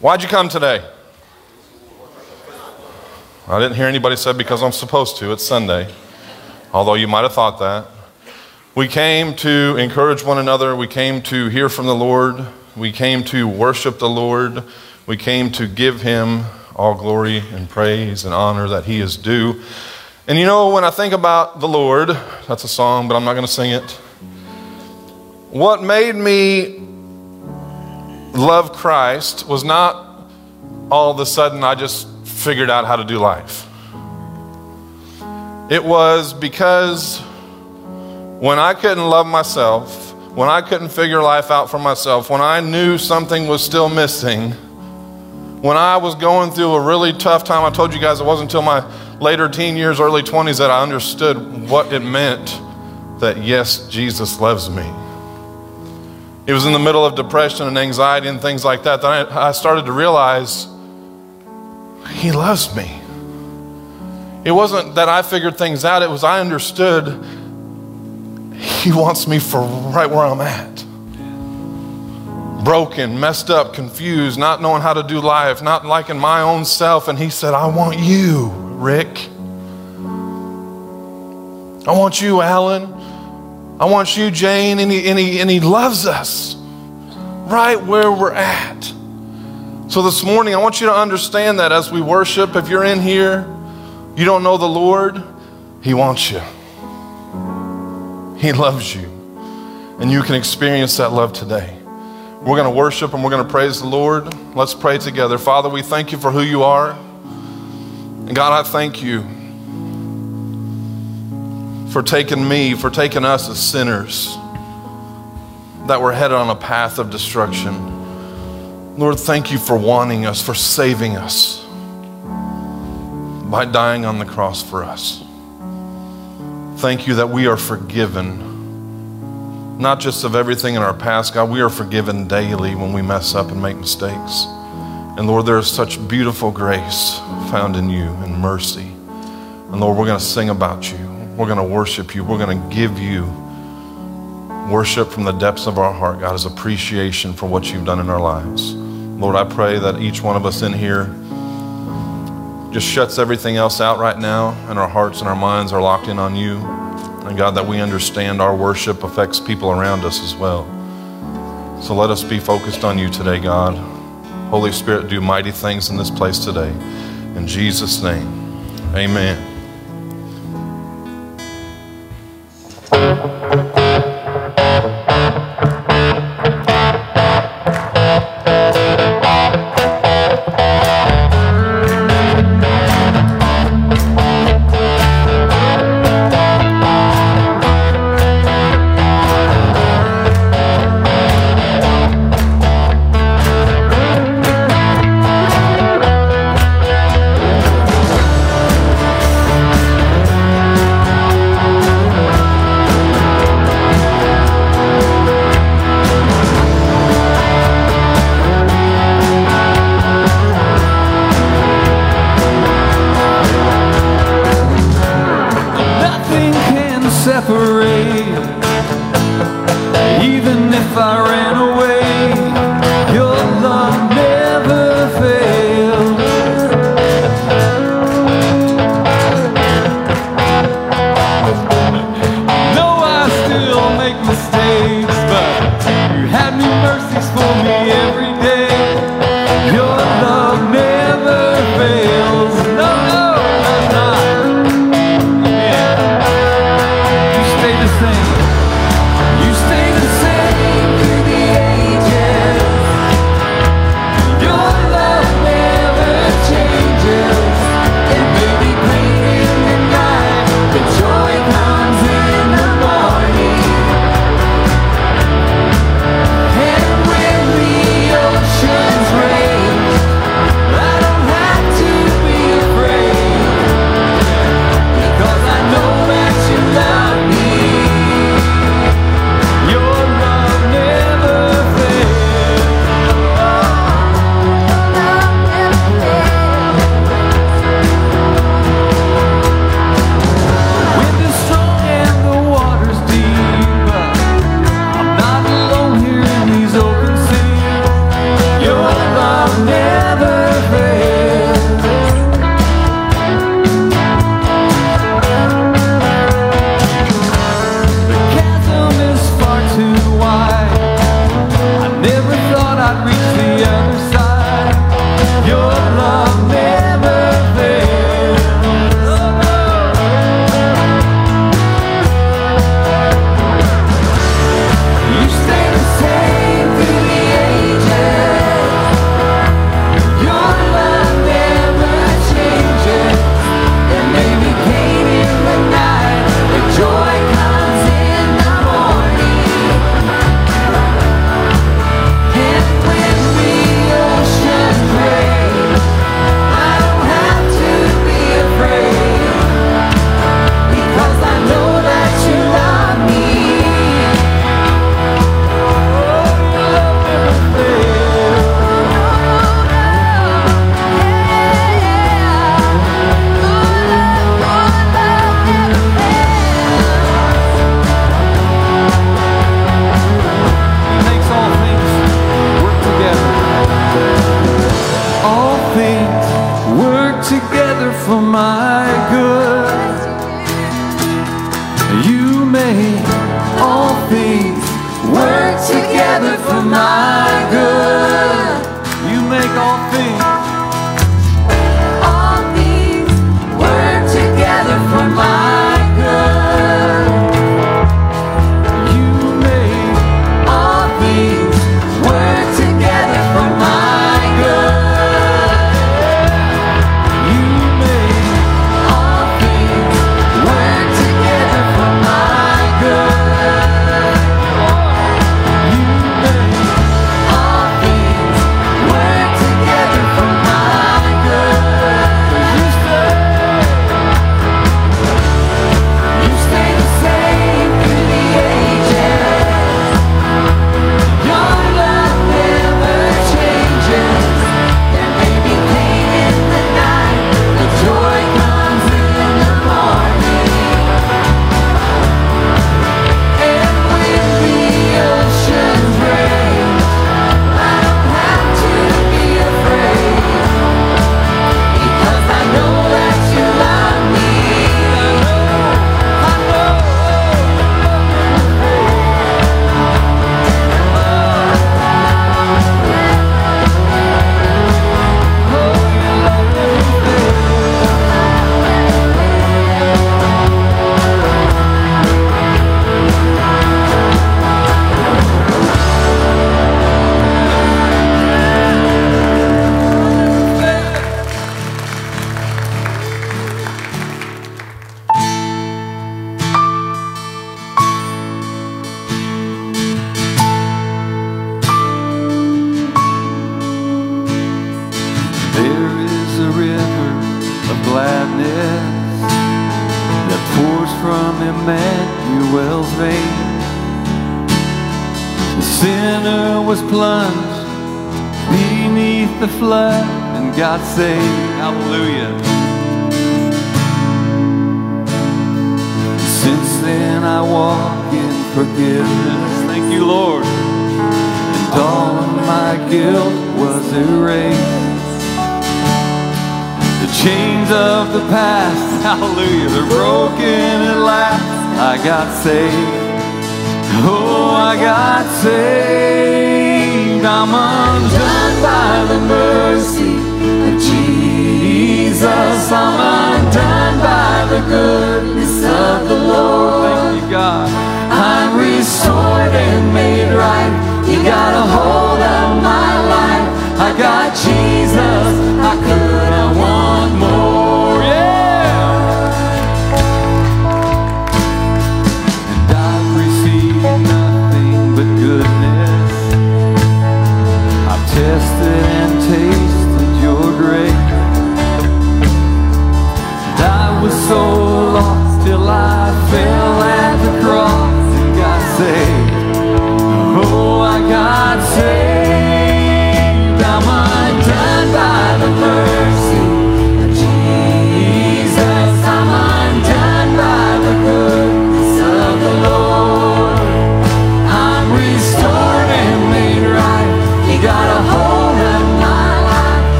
Why'd you come today? I didn't hear anybody say because I'm supposed to. It's Sunday, although you might have thought that. We came to encourage one another. We came to hear from the Lord. We came to worship the Lord. We came to give Him all glory and praise and honor that He is due. And you know, when I think about the Lord, that's a song, but I'm not going to sing it. What made me love Christ was not all of a sudden I just figured out how to do life. It was because when I couldn't love myself, when I couldn't figure life out for myself, when I knew something was still missing, when I was going through a really tough time, I told you guys it wasn't until my later teen years, early 20s that I understood what it meant that, yes, Jesus loves me. It was in the middle of depression and anxiety and things like that that I, I started to realize He loves me. It wasn't that I figured things out, it was I understood He wants me for right where I'm at. Broken, messed up, confused, not knowing how to do life, not liking my own self. And He said, I want you, Rick. I want you, Alan. I want you, Jane. And he, and, he, and he loves us right where we're at. So this morning, I want you to understand that as we worship, if you're in here, you don't know the Lord, He wants you. He loves you. And you can experience that love today. We're going to worship and we're going to praise the Lord. Let's pray together. Father, we thank you for who you are. And God, I thank you for taking me, for taking us as sinners that were headed on a path of destruction. Lord, thank you for wanting us, for saving us by dying on the cross for us. Thank you that we are forgiven, not just of everything in our past, God, we are forgiven daily when we mess up and make mistakes. And Lord, there is such beautiful grace found in you and mercy. And Lord, we're going to sing about you. We're going to worship you. We're going to give you worship from the depths of our heart, God, as appreciation for what you've done in our lives. Lord, I pray that each one of us in here just shuts everything else out right now, and our hearts and our minds are locked in on you. And God, that we understand our worship affects people around us as well. So let us be focused on you today, God. Holy Spirit, do mighty things in this place today. In Jesus' name, amen.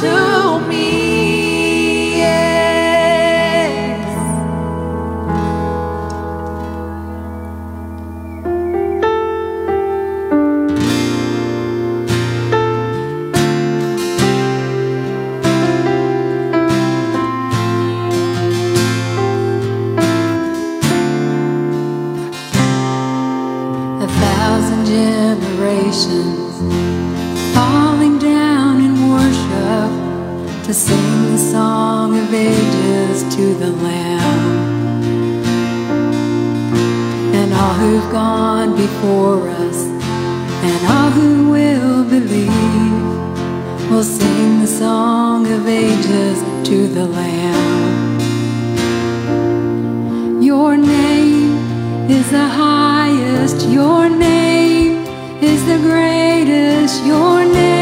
to me. gone before us, and all who will believe will sing the song of ages to the Lamb. Your name is the highest, your name is the greatest, your name.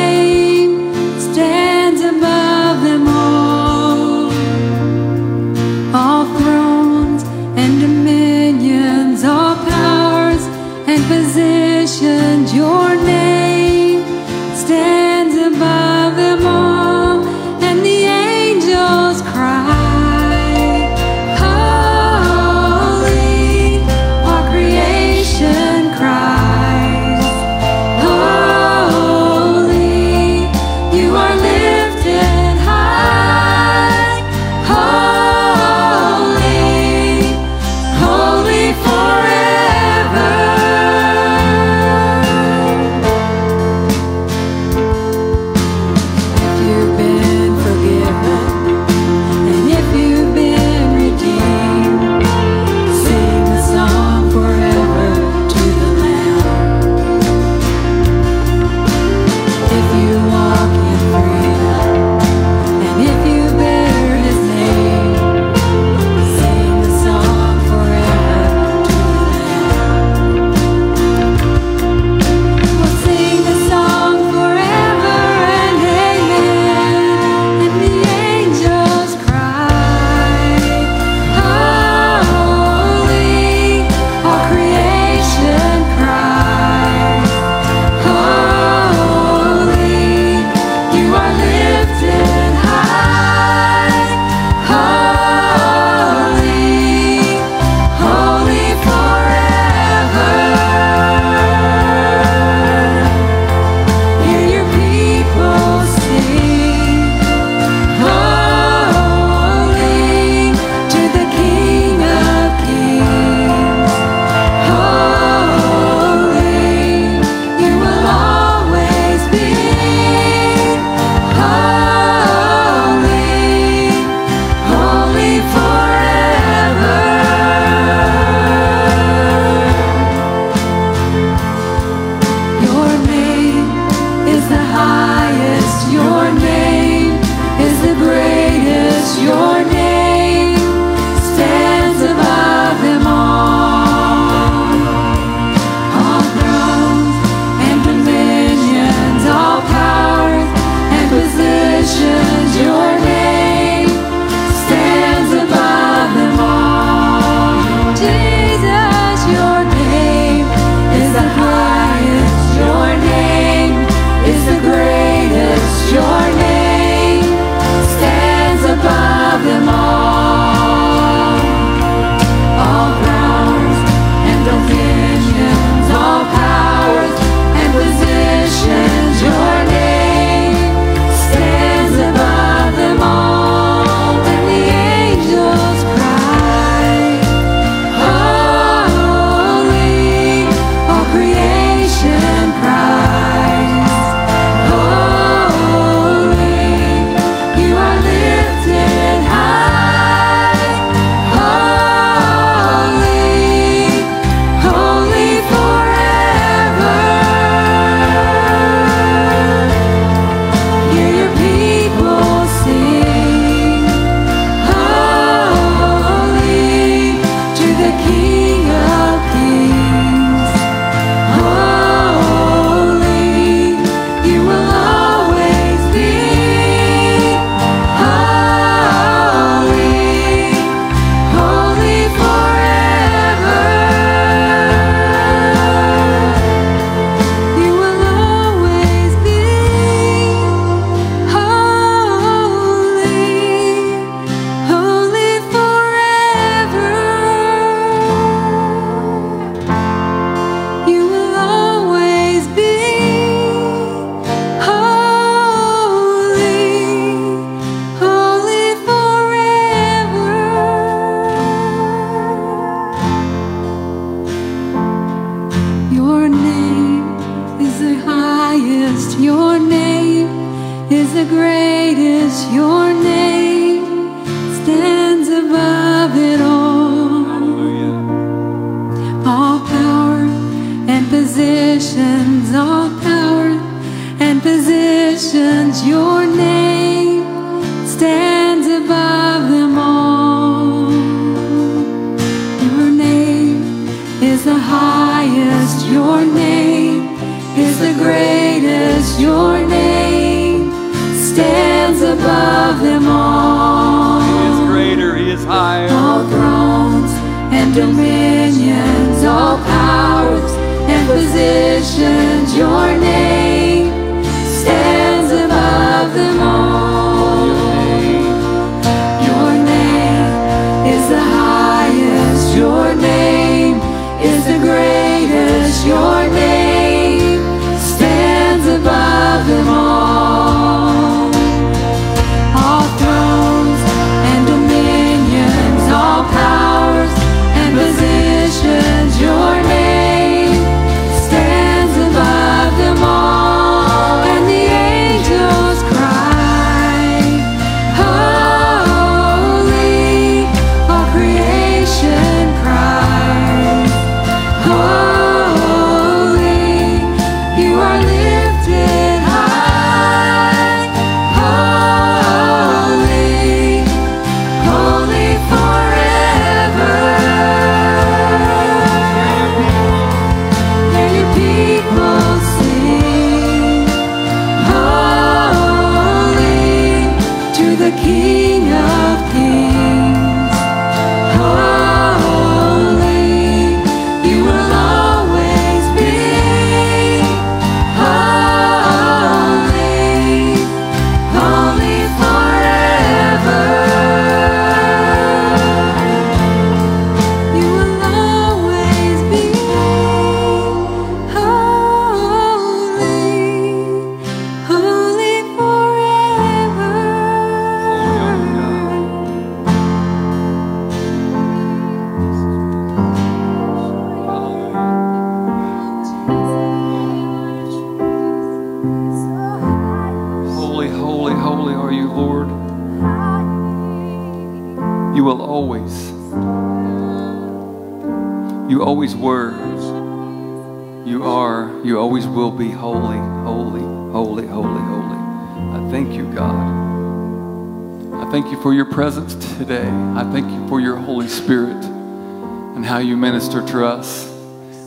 Presence today. I thank you for your Holy Spirit and how you minister to us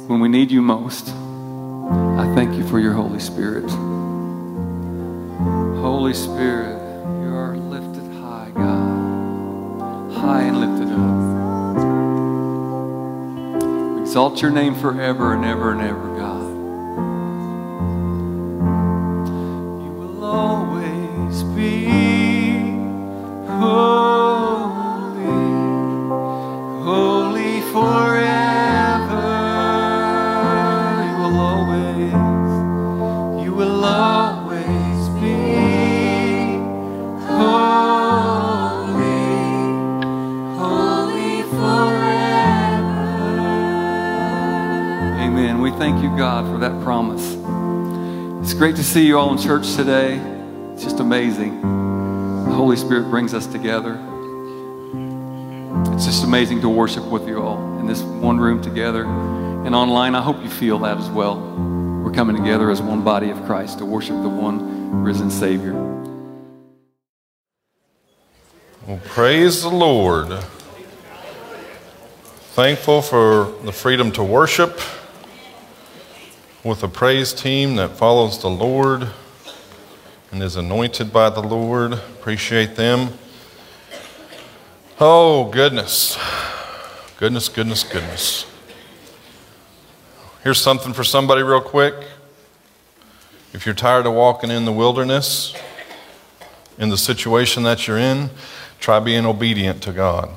when we need you most. I thank you for your Holy Spirit. Holy Spirit, you are lifted high, God. High and lifted up. Exalt your name forever and ever and ever, see you all in church today. It's just amazing. The Holy Spirit brings us together. It's just amazing to worship with you all in this one room together. And online, I hope you feel that as well. We're coming together as one body of Christ to worship the one risen Savior. Well, praise the Lord. Thankful for the freedom to worship with a praise team that follows the Lord and is anointed by the Lord. Appreciate them. Oh, goodness. Goodness, goodness, goodness. Here's something for somebody, real quick. If you're tired of walking in the wilderness, in the situation that you're in, try being obedient to God.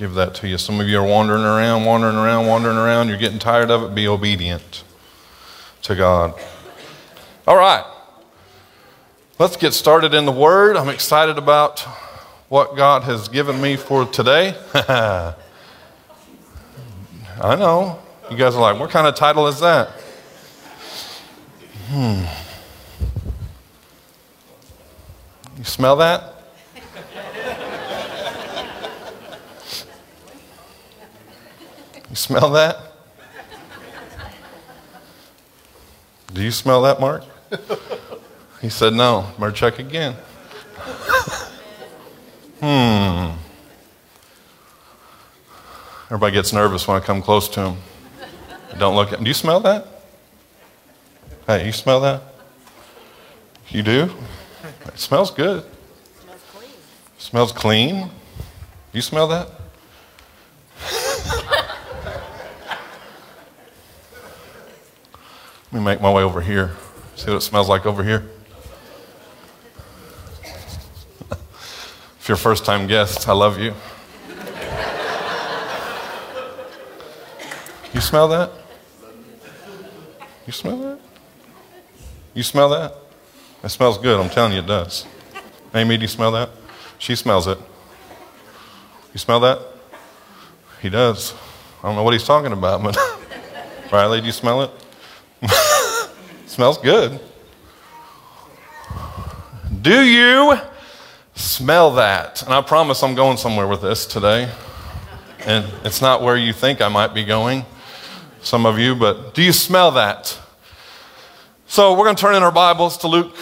Give that to you. Some of you are wandering around, wandering around, wandering around. You're getting tired of it. Be obedient to God. All right. Let's get started in the Word. I'm excited about what God has given me for today. I know. You guys are like, what kind of title is that? Hmm. You smell that? You smell that? Do you smell that, Mark? He said, No. Mark, check again. hmm. Everybody gets nervous when I come close to him. Don't look at him. Do you smell that? Hey, you smell that? You do? It smells good. It Smells clean. It Smells clean. You smell that? Let me make my way over here. See what it smells like over here? if you're a first time guest, I love you. You smell that? You smell that? You smell that? It smells good, I'm telling you it does. Amy, do you smell that? She smells it. You smell that? He does. I don't know what he's talking about, but Riley, do you smell it? smells good. Do you smell that? And I promise I'm going somewhere with this today. And it's not where you think I might be going, some of you, but do you smell that? So we're going to turn in our Bibles to Luke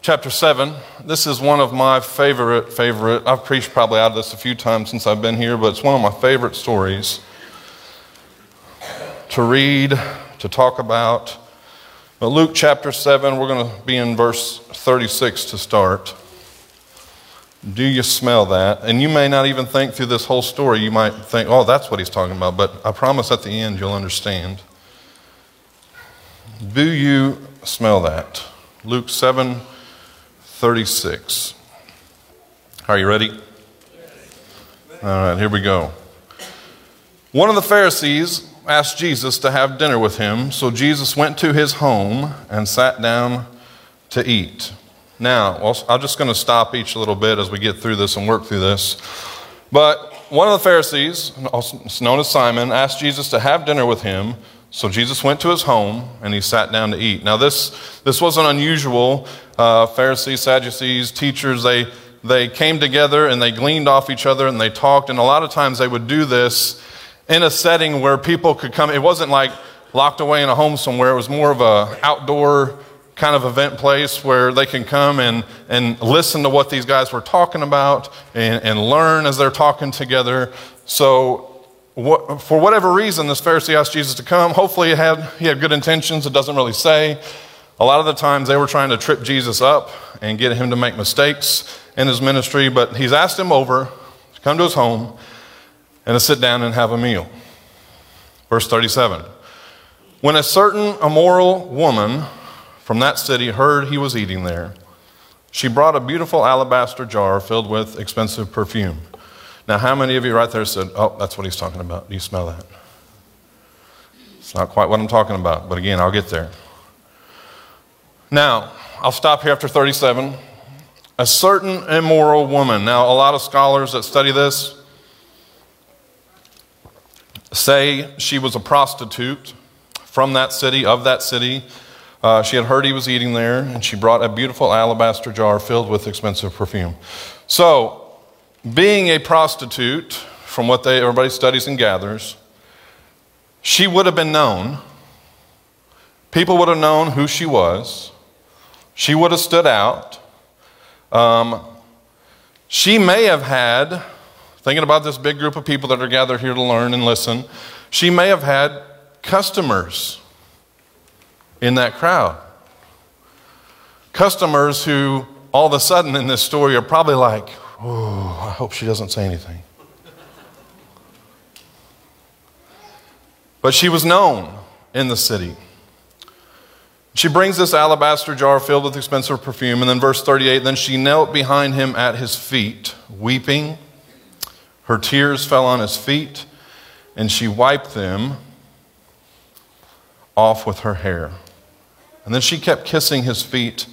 chapter 7. This is one of my favorite, favorite. I've preached probably out of this a few times since I've been here, but it's one of my favorite stories to read, to talk about. But Luke chapter 7, we're going to be in verse 36 to start. Do you smell that? And you may not even think through this whole story, you might think, oh, that's what he's talking about. But I promise at the end you'll understand. Do you smell that? Luke 7 36. Are you ready? All right, here we go. One of the Pharisees asked Jesus to have dinner with him, so Jesus went to his home and sat down to eat. Now, I'm just going to stop each a little bit as we get through this and work through this. But one of the Pharisees, known as Simon, asked Jesus to have dinner with him. So Jesus went to his home and he sat down to eat. Now, this, this wasn't unusual. Uh, Pharisees, Sadducees, teachers, they, they came together and they gleaned off each other and they talked. And a lot of times they would do this in a setting where people could come. It wasn't like locked away in a home somewhere, it was more of a outdoor kind of event place where they can come and, and listen to what these guys were talking about and, and learn as they're talking together. So, what, for whatever reason, this Pharisee asked Jesus to come. Hopefully, he had, he had good intentions. It doesn't really say. A lot of the times, they were trying to trip Jesus up and get him to make mistakes in his ministry, but he's asked him over to come to his home and to sit down and have a meal. Verse 37 When a certain immoral woman from that city heard he was eating there, she brought a beautiful alabaster jar filled with expensive perfume. Now, how many of you right there said, Oh, that's what he's talking about? Do you smell that? It's not quite what I'm talking about, but again, I'll get there. Now, I'll stop here after 37. A certain immoral woman. Now, a lot of scholars that study this say she was a prostitute from that city, of that city. Uh, she had heard he was eating there, and she brought a beautiful alabaster jar filled with expensive perfume. So, being a prostitute, from what they, everybody studies and gathers, she would have been known. People would have known who she was. She would have stood out. Um, she may have had, thinking about this big group of people that are gathered here to learn and listen, she may have had customers in that crowd. Customers who, all of a sudden in this story, are probably like, oh, I hope she doesn't say anything. But she was known in the city. She brings this alabaster jar filled with expensive perfume, and then verse 38 then she knelt behind him at his feet, weeping. Her tears fell on his feet, and she wiped them off with her hair. And then she kept kissing his feet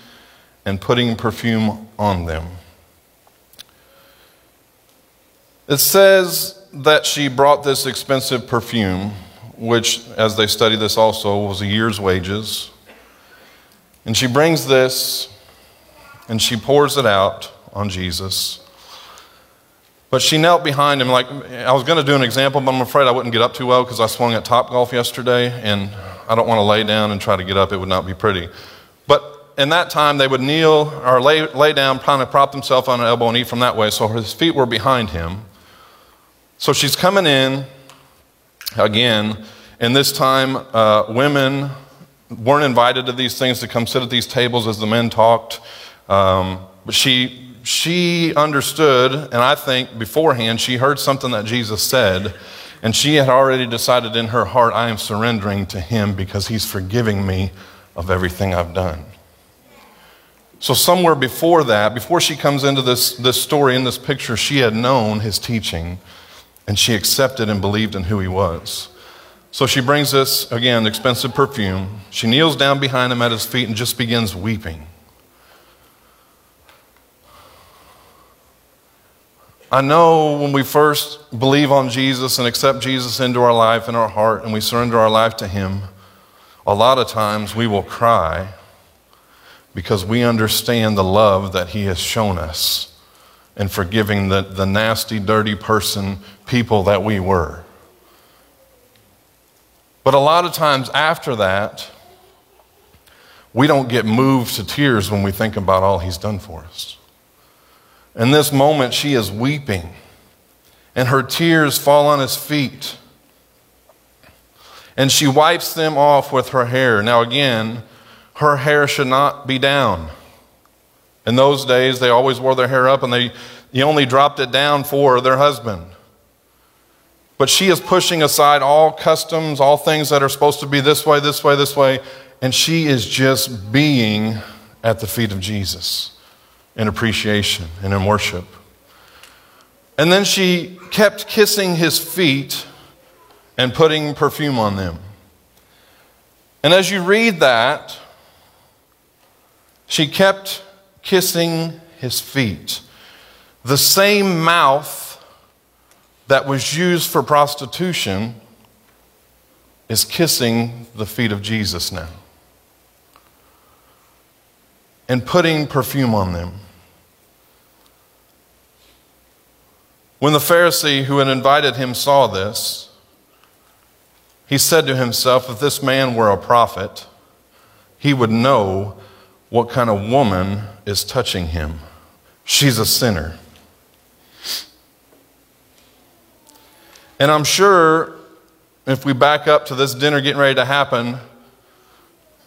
and putting perfume on them. It says that she brought this expensive perfume, which, as they study this also, was a year's wages. And she brings this and she pours it out on Jesus. But she knelt behind him. Like, I was going to do an example, but I'm afraid I wouldn't get up too well because I swung at Top Golf yesterday, and I don't want to lay down and try to get up. It would not be pretty. But in that time, they would kneel or lay, lay down, kind of prop themselves on an elbow and eat from that way. So his feet were behind him. So she's coming in again, and this time, uh, women weren't invited to these things to come sit at these tables as the men talked. Um, but she, she understood, and I think beforehand, she heard something that Jesus said, and she had already decided in her heart, I am surrendering to him because he's forgiving me of everything I've done. So, somewhere before that, before she comes into this, this story in this picture, she had known his teaching and she accepted and believed in who he was. So she brings this, again, expensive perfume. She kneels down behind him at his feet and just begins weeping. I know when we first believe on Jesus and accept Jesus into our life and our heart and we surrender our life to Him, a lot of times we will cry because we understand the love that He has shown us in forgiving the, the nasty, dirty person, people that we were. But a lot of times after that, we don't get moved to tears when we think about all he's done for us. In this moment, she is weeping, and her tears fall on his feet. And she wipes them off with her hair. Now, again, her hair should not be down. In those days, they always wore their hair up and they, they only dropped it down for their husband. But she is pushing aside all customs, all things that are supposed to be this way, this way, this way, and she is just being at the feet of Jesus in appreciation and in worship. And then she kept kissing his feet and putting perfume on them. And as you read that, she kept kissing his feet. The same mouth that was used for prostitution is kissing the feet of Jesus now and putting perfume on them. When the Pharisee who had invited him saw this, he said to himself, If this man were a prophet, he would know what kind of woman is touching him. She's a sinner. And I'm sure if we back up to this dinner getting ready to happen,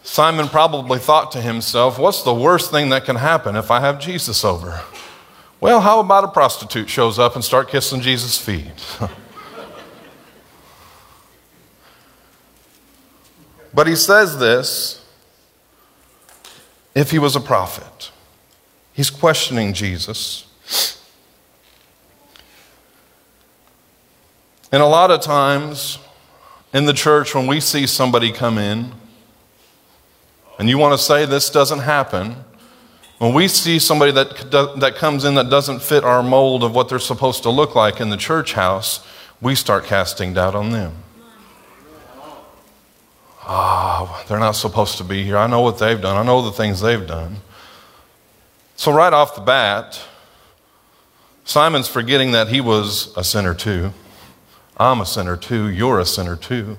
Simon probably thought to himself, What's the worst thing that can happen if I have Jesus over? Well, how about a prostitute shows up and start kissing Jesus' feet? but he says this if he was a prophet. He's questioning Jesus. And a lot of times in the church, when we see somebody come in, and you want to say this doesn't happen, when we see somebody that, that comes in that doesn't fit our mold of what they're supposed to look like in the church house, we start casting doubt on them. Ah, oh, they're not supposed to be here. I know what they've done, I know the things they've done. So, right off the bat, Simon's forgetting that he was a sinner too. I'm a sinner too. You're a sinner too.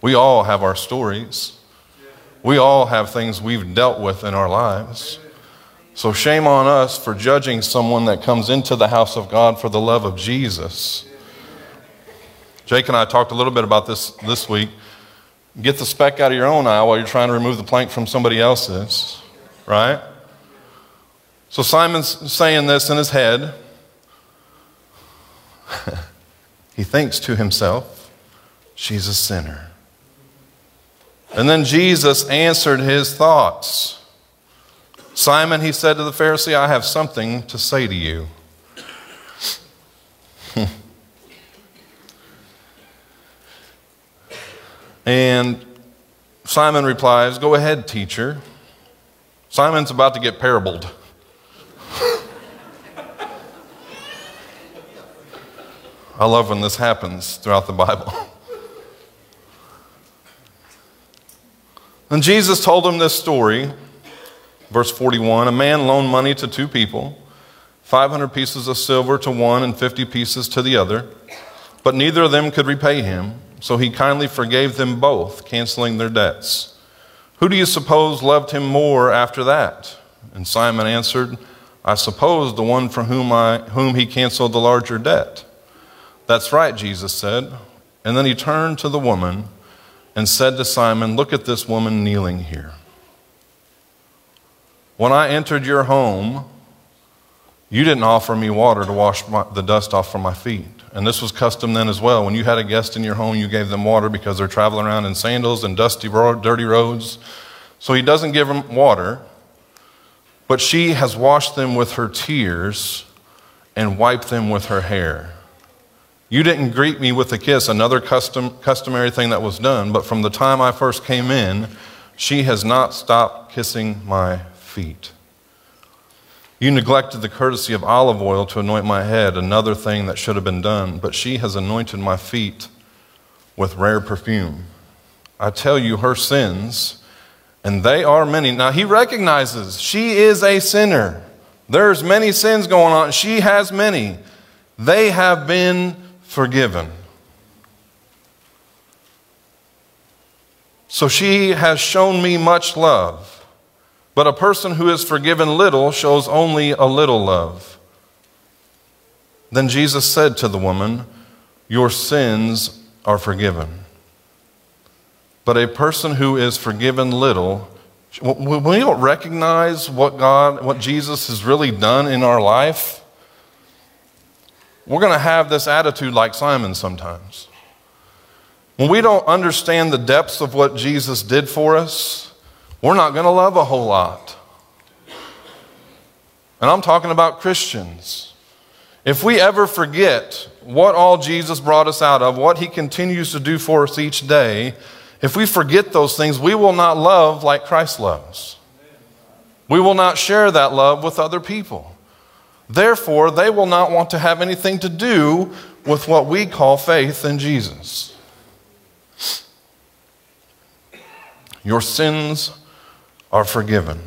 We all have our stories. We all have things we've dealt with in our lives. So, shame on us for judging someone that comes into the house of God for the love of Jesus. Jake and I talked a little bit about this this week. Get the speck out of your own eye while you're trying to remove the plank from somebody else's, right? So, Simon's saying this in his head. He thinks to himself, She's a sinner. And then Jesus answered his thoughts. Simon, he said to the Pharisee, I have something to say to you. and Simon replies, Go ahead, teacher. Simon's about to get parabled. I love when this happens throughout the Bible. and Jesus told him this story, verse 41 A man loaned money to two people. 500 pieces of silver to one and 50 pieces to the other. But neither of them could repay him, so he kindly forgave them both, canceling their debts. Who do you suppose loved him more after that? And Simon answered, I suppose the one from whom, I, whom he canceled the larger debt. That's right, Jesus said. And then he turned to the woman and said to Simon, Look at this woman kneeling here. When I entered your home, you didn't offer me water to wash my, the dust off from my feet. And this was custom then as well. When you had a guest in your home, you gave them water because they're traveling around in sandals and dusty, dirty roads. So he doesn't give them water, but she has washed them with her tears and wiped them with her hair. You didn't greet me with a kiss, another custom, customary thing that was done, but from the time I first came in, she has not stopped kissing my feet. You neglected the courtesy of olive oil to anoint my head, another thing that should have been done, but she has anointed my feet with rare perfume. I tell you, her sins, and they are many. Now, he recognizes she is a sinner. There's many sins going on. She has many. They have been forgiven. So she has shown me much love. But a person who is forgiven little shows only a little love. Then Jesus said to the woman, Your sins are forgiven. But a person who is forgiven little, when we don't recognize what God, what Jesus has really done in our life, we're going to have this attitude like Simon sometimes. When we don't understand the depths of what Jesus did for us, we're not going to love a whole lot. And I'm talking about Christians. If we ever forget what all Jesus brought us out of, what he continues to do for us each day, if we forget those things, we will not love like Christ loves. We will not share that love with other people. Therefore, they will not want to have anything to do with what we call faith in Jesus. Your sins are forgiven.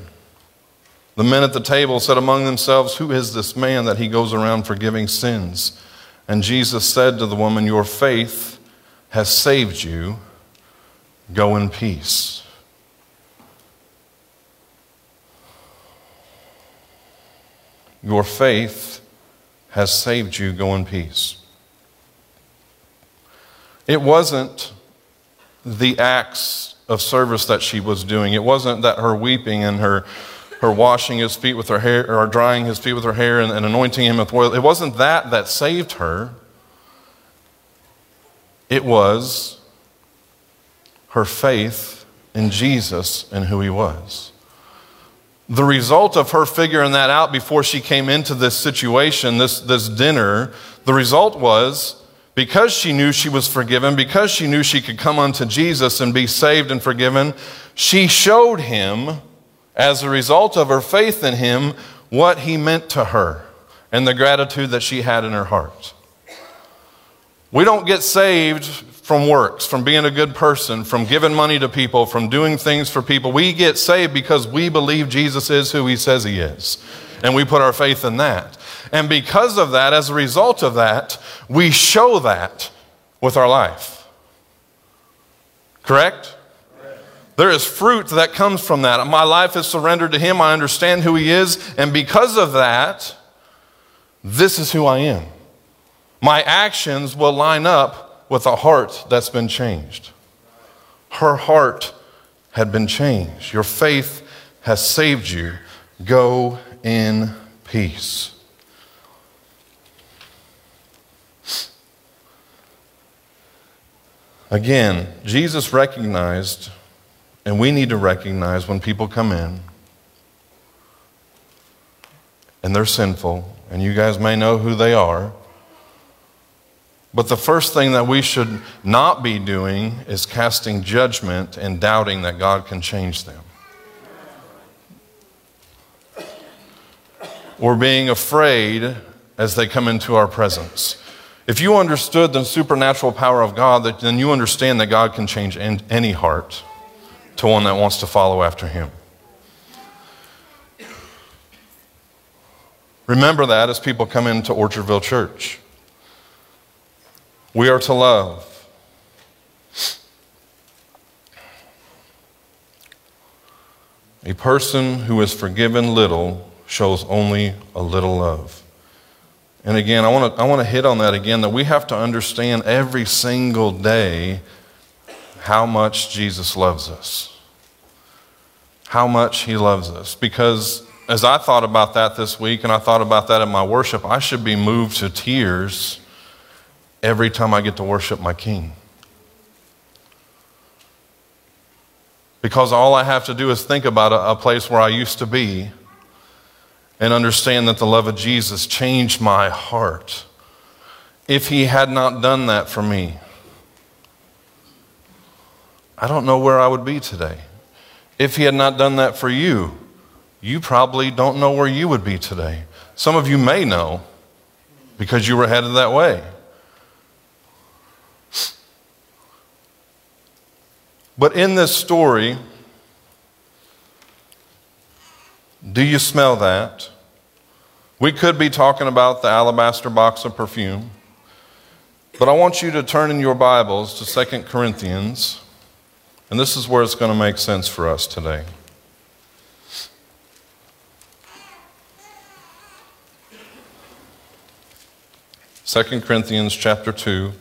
The men at the table said among themselves, Who is this man that he goes around forgiving sins? And Jesus said to the woman, Your faith has saved you. Go in peace. Your faith has saved you. Go in peace. It wasn't the acts of service that she was doing. It wasn't that her weeping and her, her washing his feet with her hair, or drying his feet with her hair and, and anointing him with oil. It wasn't that that saved her. It was her faith in Jesus and who he was. The result of her figuring that out before she came into this situation, this, this dinner, the result was because she knew she was forgiven, because she knew she could come unto Jesus and be saved and forgiven, she showed him, as a result of her faith in him, what he meant to her and the gratitude that she had in her heart. We don't get saved from works, from being a good person, from giving money to people, from doing things for people. We get saved because we believe Jesus is who he says he is. And we put our faith in that. And because of that, as a result of that, we show that with our life. Correct? There is fruit that comes from that. My life is surrendered to Him. I understand who He is. And because of that, this is who I am. My actions will line up with a heart that's been changed. Her heart had been changed. Your faith has saved you. Go in peace. Again, Jesus recognized, and we need to recognize when people come in and they're sinful, and you guys may know who they are. But the first thing that we should not be doing is casting judgment and doubting that God can change them. Or being afraid as they come into our presence. If you understood the supernatural power of God, then you understand that God can change any heart to one that wants to follow after Him. Remember that as people come into Orchardville Church. We are to love. A person who is forgiven little shows only a little love. And again, I want to I want to hit on that again that we have to understand every single day how much Jesus loves us. How much he loves us because as I thought about that this week and I thought about that in my worship, I should be moved to tears every time I get to worship my king. Because all I have to do is think about a, a, place where I used to be and understand that the love of Jesus changed my heart. If he had not done that for me, I don't know where I would be today. If he had not done that for you, you probably don't know where you would be today. Some of you may know because you were headed that way. But in this story, do you smell that? We could be talking about the alabaster box of perfume, but I want you to turn in your Bibles to 2 Corinthians, and this is where it's going to make sense for us today. Second Corinthians chapter 2.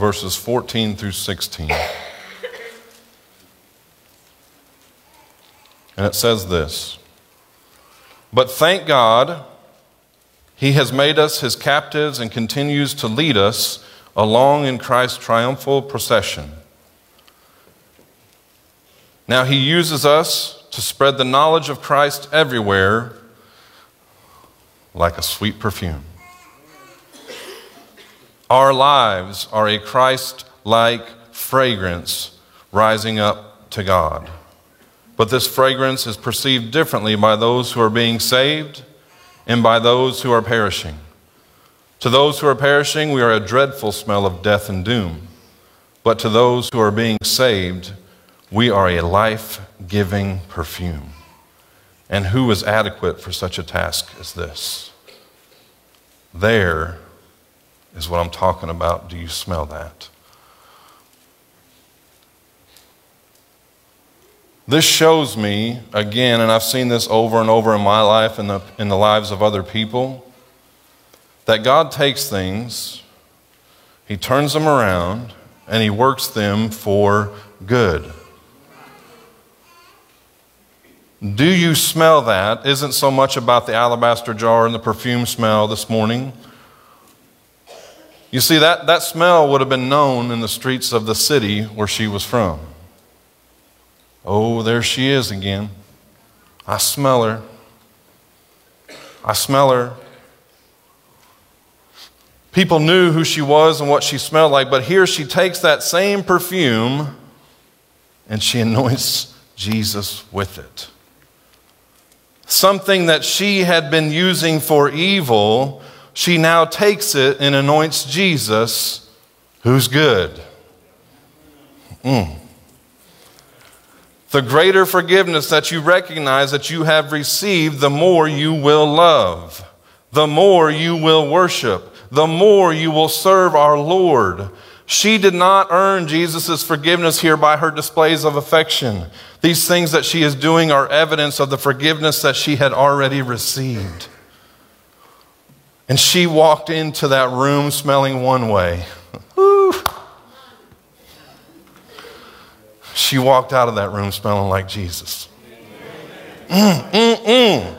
Verses 14 through 16. And it says this But thank God, He has made us His captives and continues to lead us along in Christ's triumphal procession. Now He uses us to spread the knowledge of Christ everywhere like a sweet perfume. Our lives are a Christ like fragrance rising up to God. But this fragrance is perceived differently by those who are being saved and by those who are perishing. To those who are perishing, we are a dreadful smell of death and doom. But to those who are being saved, we are a life giving perfume. And who is adequate for such a task as this? There is what I'm talking about. Do you smell that? This shows me, again, and I've seen this over and over in my life and the, in the lives of other people, that God takes things, He turns them around, and He works them for good. Do you smell that? Isn't so much about the alabaster jar and the perfume smell this morning. You see, that, that smell would have been known in the streets of the city where she was from. Oh, there she is again. I smell her. I smell her. People knew who she was and what she smelled like, but here she takes that same perfume and she anoints Jesus with it something that she had been using for evil, she now takes it and anoints Jesus, who's good. Mm. The greater forgiveness that you recognize that you have received, the more you will love, the more you will worship, the more you will serve our Lord. She did not earn Jesus' forgiveness here by her displays of affection. These things that she is doing are evidence of the forgiveness that she had already received. And she walked into that room smelling one way. She walked out of that room smelling like Jesus. Mm, mm, mm.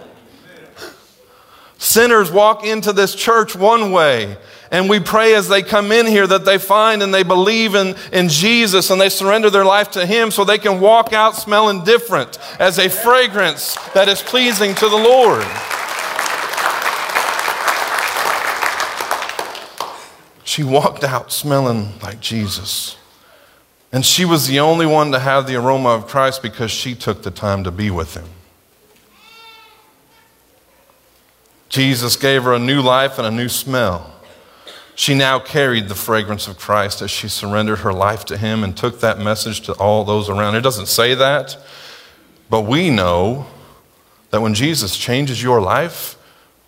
Sinners walk into this church one way and we pray as they come in here that they find and they believe in, in Jesus and they surrender their life to Him so they can walk out smelling different as a fragrance that is pleasing to the Lord. She walked out smelling like Jesus. And she was the only one to have the aroma of Christ because she took the time to be with Him. Jesus gave her a new life and a new smell. She now carried the fragrance of Christ as she surrendered her life to Him and took that message to all those around. It doesn't say that, but we know that when Jesus changes your life,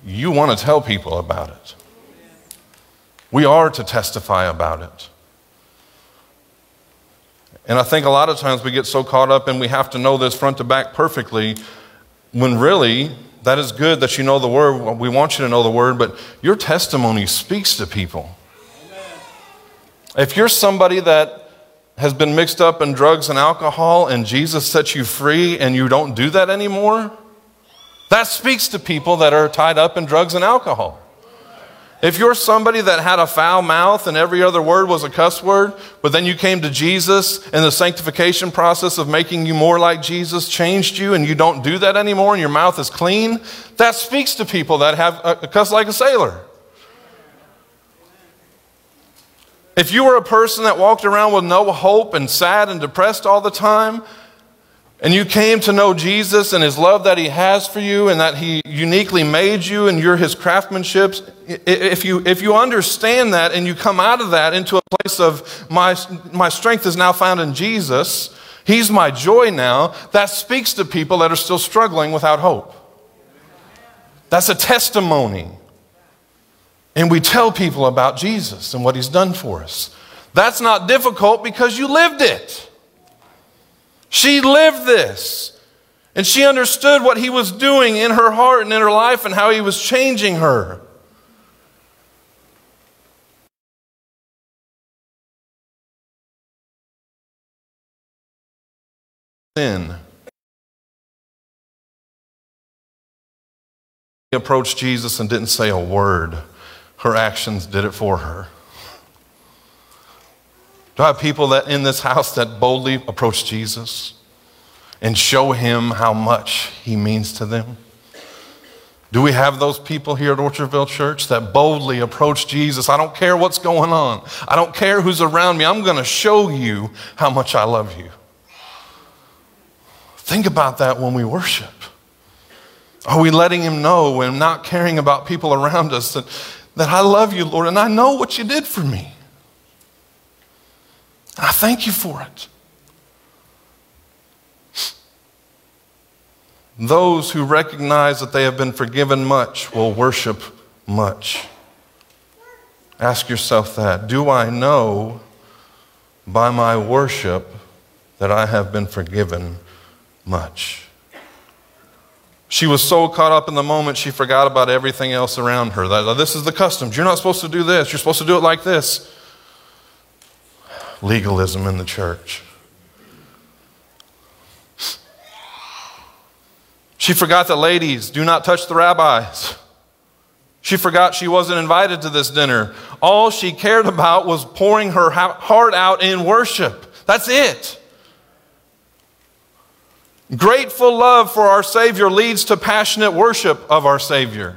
you want to tell people about it. We are to testify about it. And I think a lot of times we get so caught up and we have to know this front to back perfectly when really that is good that you know the word. We want you to know the word, but your testimony speaks to people. If you're somebody that has been mixed up in drugs and alcohol and Jesus sets you free and you don't do that anymore, that speaks to people that are tied up in drugs and alcohol. If you're somebody that had a foul mouth and every other word was a cuss word, but then you came to Jesus and the sanctification process of making you more like Jesus changed you and you don't do that anymore and your mouth is clean, that speaks to people that have a cuss like a sailor. If you were a person that walked around with no hope and sad and depressed all the time, and you came to know Jesus and his love that he has for you and that he uniquely made you and you're his craftsmanship, if you, if you understand that and you come out of that into a place of my, my strength is now found in Jesus, he's my joy now, that speaks to people that are still struggling without hope. That's a testimony. And we tell people about Jesus and what he's done for us. That's not difficult because you lived it. She lived this. And she understood what he was doing in her heart and in her life and how he was changing her. Sin. She approached Jesus and didn't say a word. Her actions did it for her. Do I have people that in this house that boldly approach Jesus and show him how much he means to them? Do we have those people here at Orchardville Church that boldly approach Jesus? I don't care what's going on. I don't care who's around me. I'm going to show you how much I love you. Think about that when we worship. Are we letting him know and not caring about people around us that, that I love you, Lord, and I know what you did for me? I thank you for it. Those who recognize that they have been forgiven much will worship much. Ask yourself that. Do I know by my worship that I have been forgiven much? She was so caught up in the moment, she forgot about everything else around her. This is the customs. You're not supposed to do this. You're supposed to do it like this legalism in the church. She forgot that ladies do not touch the rabbis. She forgot she wasn't invited to this dinner. All she cared about was pouring her heart out in worship. That's it. Grateful love for our Savior leads to passionate worship of our Savior.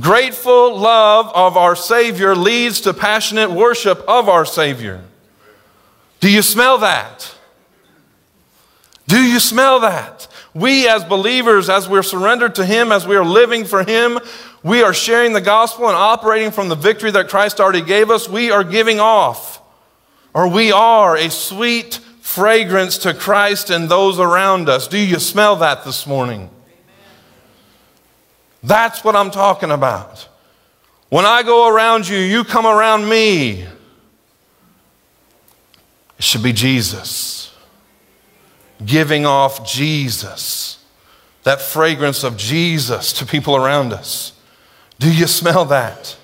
Grateful love of our Savior leads to passionate worship of our Savior. Do you smell that? Do you smell that? We, as believers, as we're surrendered to Him, as we are living for Him, we are sharing the gospel and operating from the victory that Christ already gave us. We are giving off, or we are a sweet fragrance to Christ and those around us. Do you smell that this morning? That's what I'm talking about. When I go around you, you come around me. It should be Jesus. Giving off Jesus. That fragrance of Jesus to people around us. Do you smell that?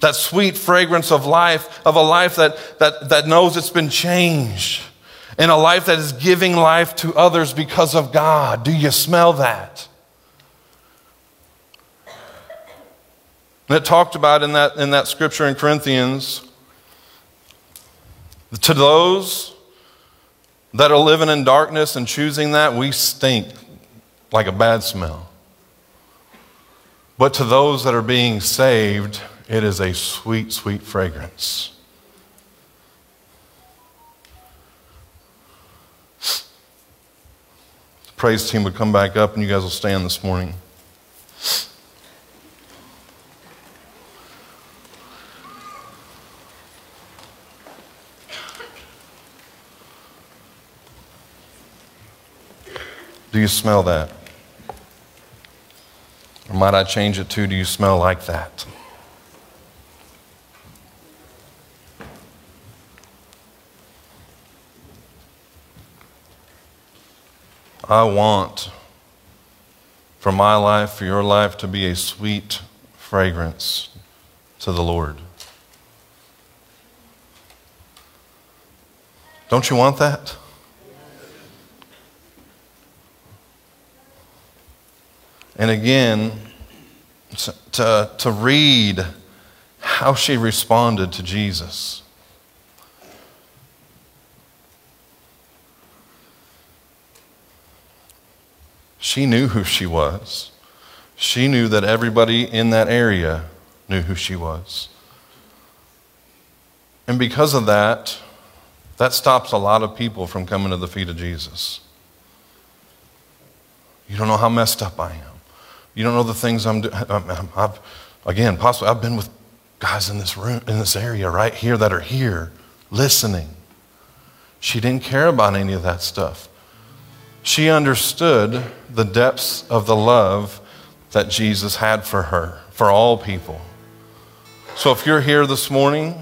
That sweet fragrance of life, of a life that, that, that knows it's been changed, and a life that is giving life to others because of God. Do you smell that? And it talked about in that, in that scripture in Corinthians to those that are living in darkness and choosing that, we stink like a bad smell. But to those that are being saved, it is a sweet, sweet fragrance. The praise team would come back up and you guys will stand this morning. Do you smell that? Or might I change it to, do you smell like that? I want for my life, for your life to be a sweet fragrance to the Lord. Don't you want that? And again, to, to read how she responded to Jesus. She knew who she was. She knew that everybody in that area knew who she was. And because of that, that stops a lot of people from coming to the feet of Jesus. You don't know how messed up I am. You don't know the things I'm doing. I've, again, possibly I've been with guys in this room, in this area right here that are here listening. She didn't care about any of that stuff. She understood the depths of the love that Jesus had for her, for all people. So if you're here this morning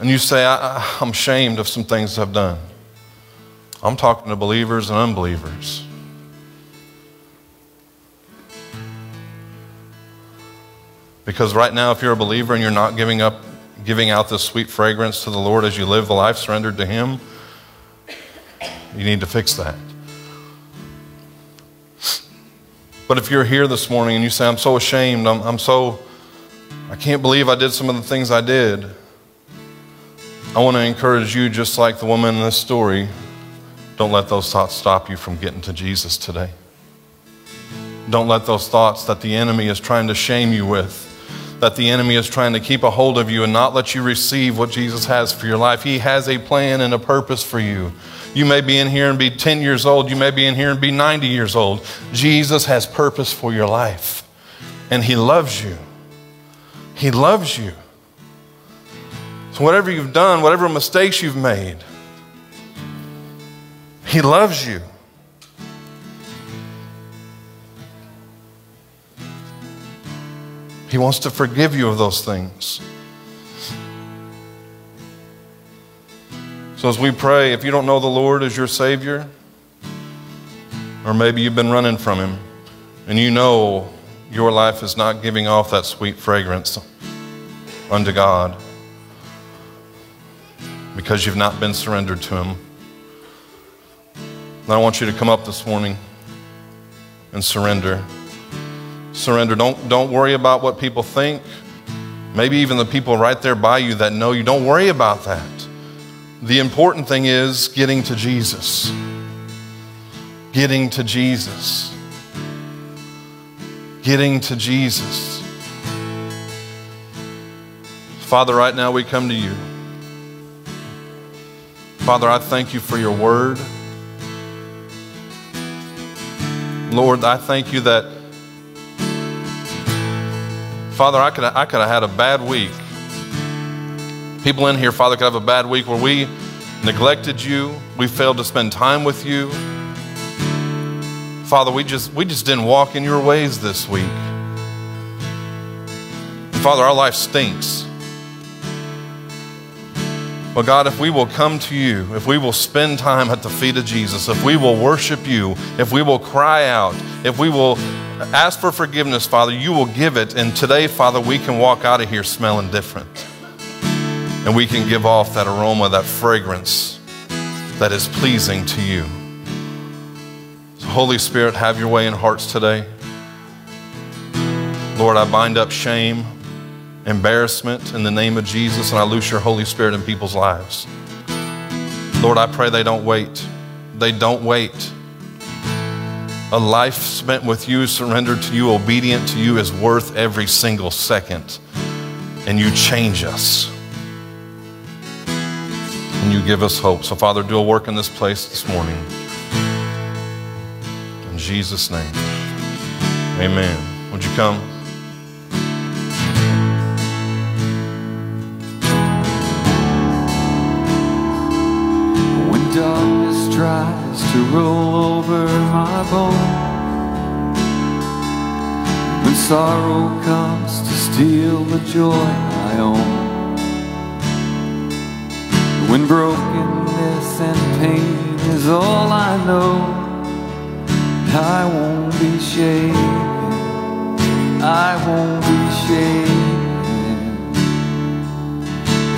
and you say, I, am ashamed of some things I've done, I'm talking to believers and unbelievers. Because right now, if you're a believer and you're not giving up, giving out this sweet fragrance to the Lord as you live the life surrendered to Him, you need to fix that. But if you're here this morning and you say, I'm so ashamed, I'm, I'm so, I can't believe I did some of the things I did, I want to encourage you, just like the woman in this story, don't let those thoughts stop you from getting to Jesus today. Don't let those thoughts that the enemy is trying to shame you with, that the enemy is trying to keep a hold of you and not let you receive what Jesus has for your life. He has a plan and a purpose for you. You may be in here and be 10 years old. You may be in here and be 90 years old. Jesus has purpose for your life, and He loves you. He loves you. So, whatever you've done, whatever mistakes you've made, He loves you. He wants to forgive you of those things. So, as we pray, if you don't know the Lord as your Savior, or maybe you've been running from Him and you know your life is not giving off that sweet fragrance unto God because you've not been surrendered to Him, then I want you to come up this morning and surrender. Surrender. Don't, don't worry about what people think. Maybe even the people right there by you that know you. Don't worry about that. The important thing is getting to Jesus. Getting to Jesus. Getting to Jesus. Father, right now we come to you. Father, I thank you for your word. Lord, I thank you that, Father, I could, I could have had a bad week People in here, Father, could have a bad week where we neglected you, we failed to spend time with you. Father, we just we just didn't walk in your ways this week. Father, our life stinks. But God, if we will come to you, if we will spend time at the feet of Jesus, if we will worship you, if we will cry out, if we will ask for forgiveness, Father, you will give it. And today, Father, we can walk out of here smelling different and we can give off that aroma, that fragrance that is pleasing to you. So Holy Spirit, have your way in hearts today. Lord, I bind up shame, embarrassment in the name of Jesus, and I loose your Holy Spirit in people's lives. Lord, I pray they don't wait. They don't wait. A life spent with you, surrendered to you, obedient to you, is worth every single second. And you change us and you give us hope. So, Father, do a work in this place this morning. In Jesus' name, amen. Would you come? To roll over my bones. When sorrow comes to steal the joy I own. When brokenness and pain is all I know, I won't be shaken. I won't be shaken.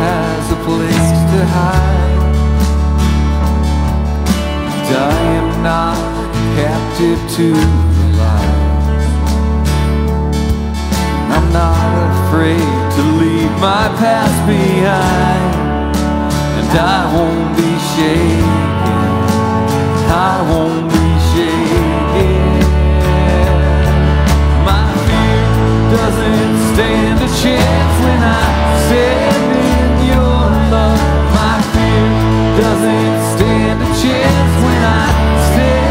has a place to hide. And I am not captive to the lies. I'm not afraid to leave my past behind. And I won't be shaken. I won't be shaken. My fear doesn't stand a chance when I stand doesn't stand a chance when I stand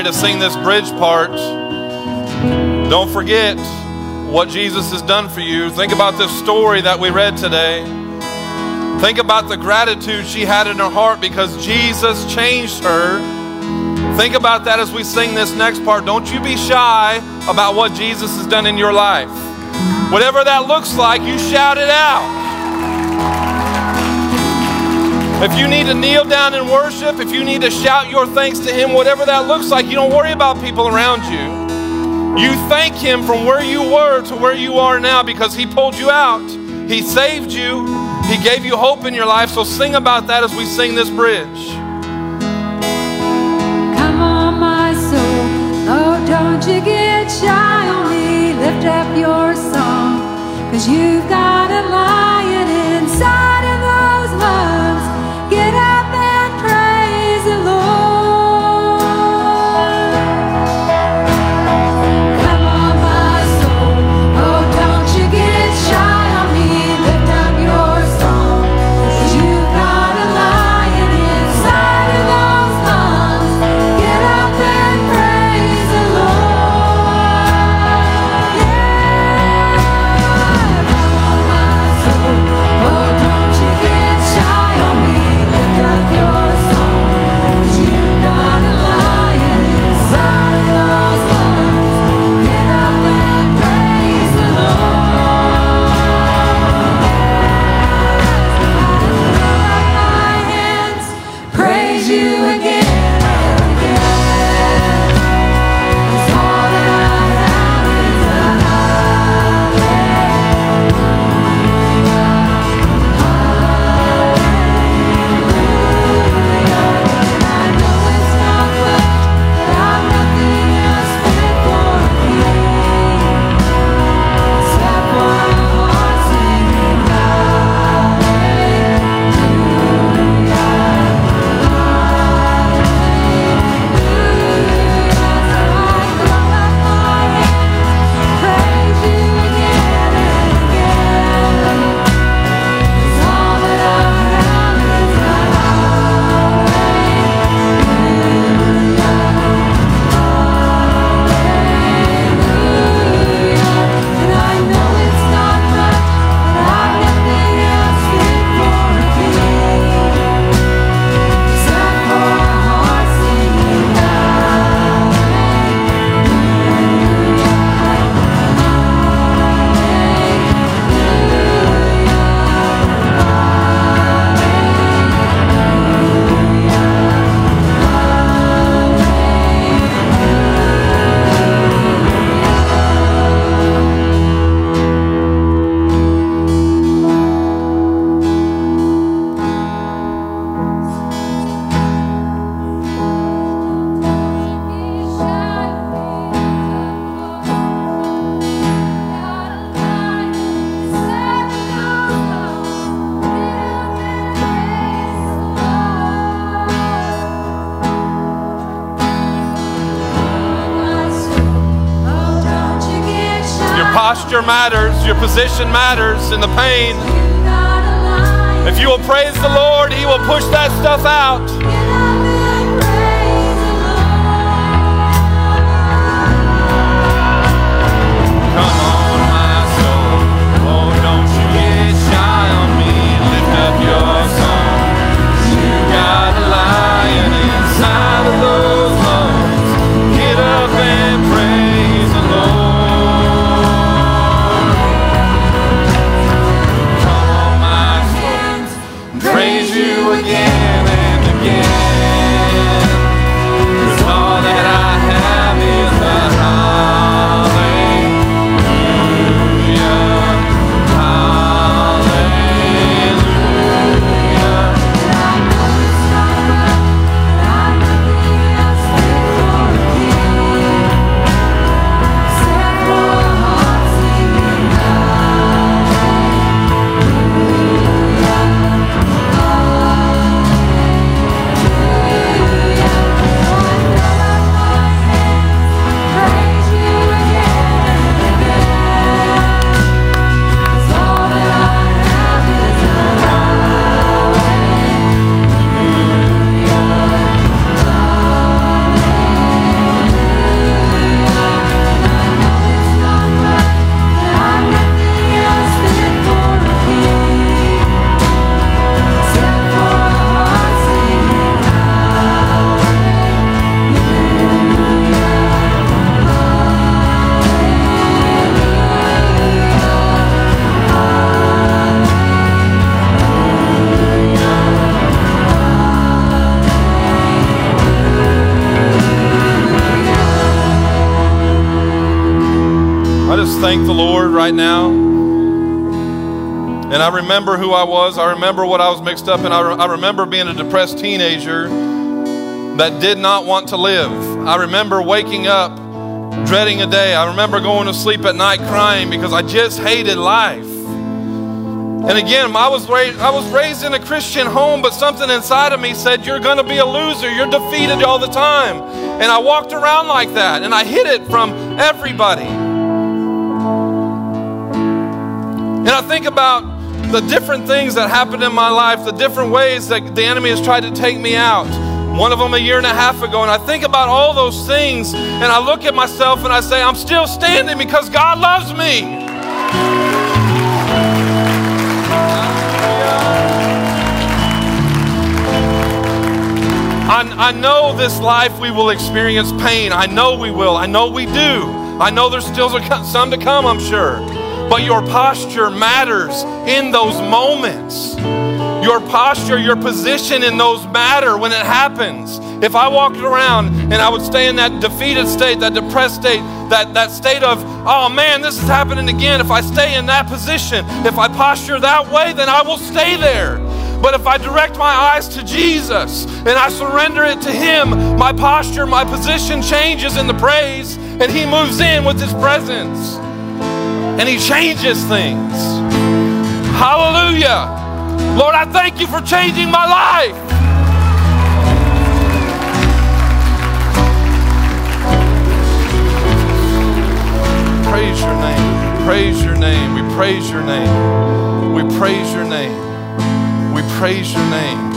ready to sing this bridge part, don't forget what Jesus has done for you. Think about this story that we read today. Think about the gratitude she had in her heart because Jesus changed her. Think about that as we sing this next part. Don't you be shy about what Jesus has done in your life. Whatever that looks like, you shout it out. If you need to kneel down and worship, if you need to shout your thanks to Him, whatever that looks like, you don't worry about people around you. You thank Him from where you were to where you are now because He pulled you out. He saved you. He gave you hope in your life. So sing about that as we sing this bridge. Come on, my soul. Oh, don't you get shy on me. Lift up your song. Cause you've got a lion matters, your position matters in the pain. If you will praise the Lord, He will push that stuff out. Right now. And I remember who I was. I remember what I was mixed up in. I, re- I remember being a depressed teenager that did not want to live. I remember waking up dreading a day. I remember going to sleep at night crying because I just hated life. And again, I was, raised, I was raised in a Christian home, but something inside of me said, You're going to be a loser. You're defeated all the time. And I walked around like that, and I hid it from everybody. And I think about the different things that happened in my life, the different ways that the enemy has tried to take me out. One of them a year and a half ago. And I think about all those things, and I look at myself and I say, I'm still standing because God loves me. I, I know this life we will experience pain. I know we will. I know we do. I know there's still some to come, I'm sure. But your posture matters in those moments. Your posture, your position in those matter when it happens. If I walked around and I would stay in that defeated state, that depressed state, that, that state of, oh man, this is happening again. If I stay in that position, if I posture that way, then I will stay there. But if I direct my eyes to Jesus and I surrender it to Him, my posture, my position changes in the praise, and He moves in with His presence and He changes things. Hallelujah. Lord, I thank you for changing my life. Praise your name. Praise your name. We praise your name. We praise your name. We praise your name.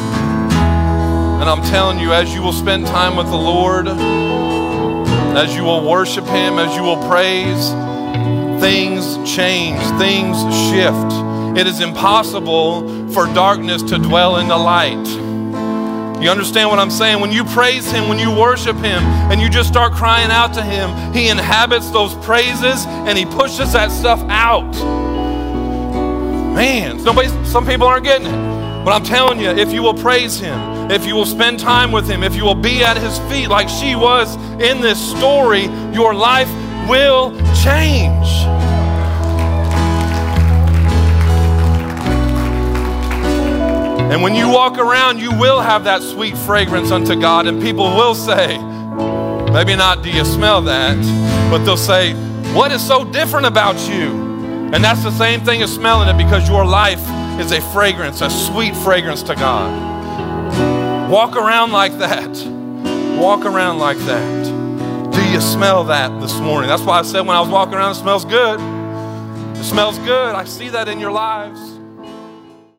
And I'm telling you, as you will spend time with the Lord, as you will worship Him, as you will praise, things change, things shift. It is impossible for darkness to dwell in the light. You understand what I'm saying? When you praise Him, when you worship Him, and you just start crying out to Him, He inhabits those praises and He pushes that stuff out. Man, some people aren't getting it. But I'm telling you, if you will praise Him, if you will spend time with Him, if you will be at His feet like she was in this story, your life will change. And when you walk around, you will have that sweet fragrance unto God, and people will say, maybe not, do you smell that? But they'll say, what is so different about you? And that's the same thing as smelling it because your life is a fragrance, a sweet fragrance to God. Walk around like that. Walk around like that. Smell that this morning? That's why I said when I was walking around, it smells good. It smells good. I see that in your lives.